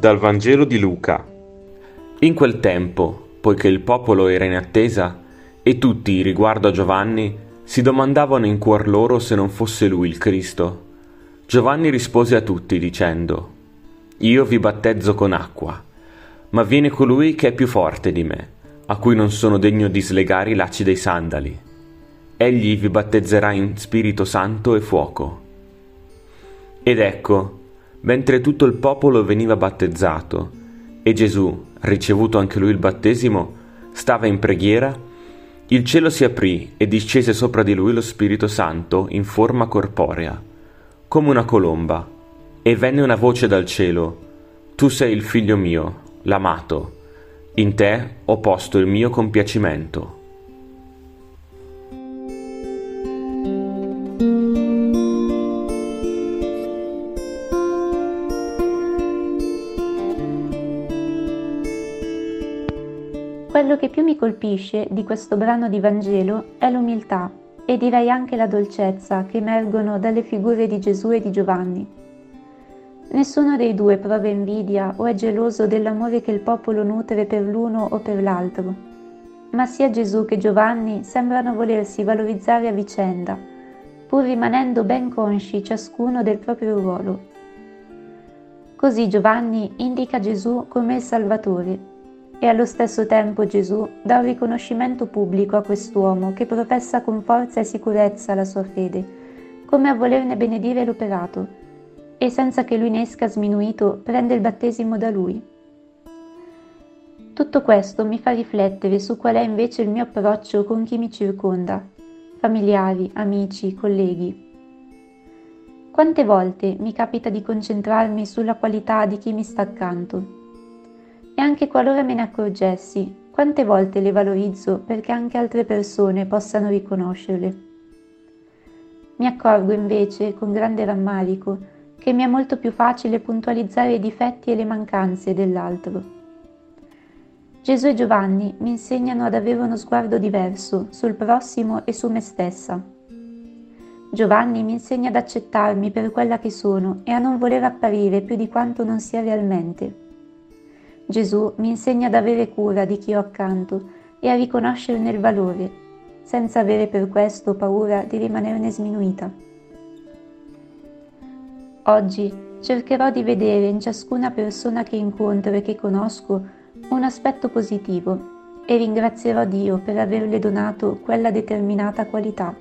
Dal Vangelo di Luca. In quel tempo, poiché il popolo era in attesa, e tutti, riguardo a Giovanni, si domandavano in cuor loro se non fosse lui il Cristo, Giovanni rispose a tutti dicendo, Io vi battezzo con acqua, ma viene colui che è più forte di me, a cui non sono degno di slegare i lacci dei sandali. Egli vi battezzerà in Spirito Santo e fuoco. Ed ecco, mentre tutto il popolo veniva battezzato e Gesù, ricevuto anche lui il battesimo, stava in preghiera, il cielo si aprì e discese sopra di lui lo Spirito Santo in forma corporea, come una colomba, e venne una voce dal cielo, Tu sei il figlio mio, l'amato, in te ho posto il mio compiacimento. Quello che più mi colpisce di questo brano di Vangelo è l'umiltà e direi anche la dolcezza che emergono dalle figure di Gesù e di Giovanni. Nessuno dei due prova invidia o è geloso dell'amore che il popolo nutre per l'uno o per l'altro, ma sia Gesù che Giovanni sembrano volersi valorizzare a vicenda, pur rimanendo ben consci ciascuno del proprio ruolo. Così Giovanni indica Gesù come il Salvatore e allo stesso tempo Gesù dà un riconoscimento pubblico a quest'uomo che professa con forza e sicurezza la sua fede, come a volerne benedire l'operato, e senza che lui ne esca sminuito prende il battesimo da lui. Tutto questo mi fa riflettere su qual è invece il mio approccio con chi mi circonda, familiari, amici, colleghi. Quante volte mi capita di concentrarmi sulla qualità di chi mi sta accanto anche qualora me ne accorgessi, quante volte le valorizzo perché anche altre persone possano riconoscerle. Mi accorgo invece, con grande rammarico, che mi è molto più facile puntualizzare i difetti e le mancanze dell'altro. Gesù e Giovanni mi insegnano ad avere uno sguardo diverso sul prossimo e su me stessa. Giovanni mi insegna ad accettarmi per quella che sono e a non voler apparire più di quanto non sia realmente. Gesù mi insegna ad avere cura di chi ho accanto e a riconoscerne il valore, senza avere per questo paura di rimanerne sminuita. Oggi cercherò di vedere in ciascuna persona che incontro e che conosco un aspetto positivo e ringrazierò Dio per averle donato quella determinata qualità.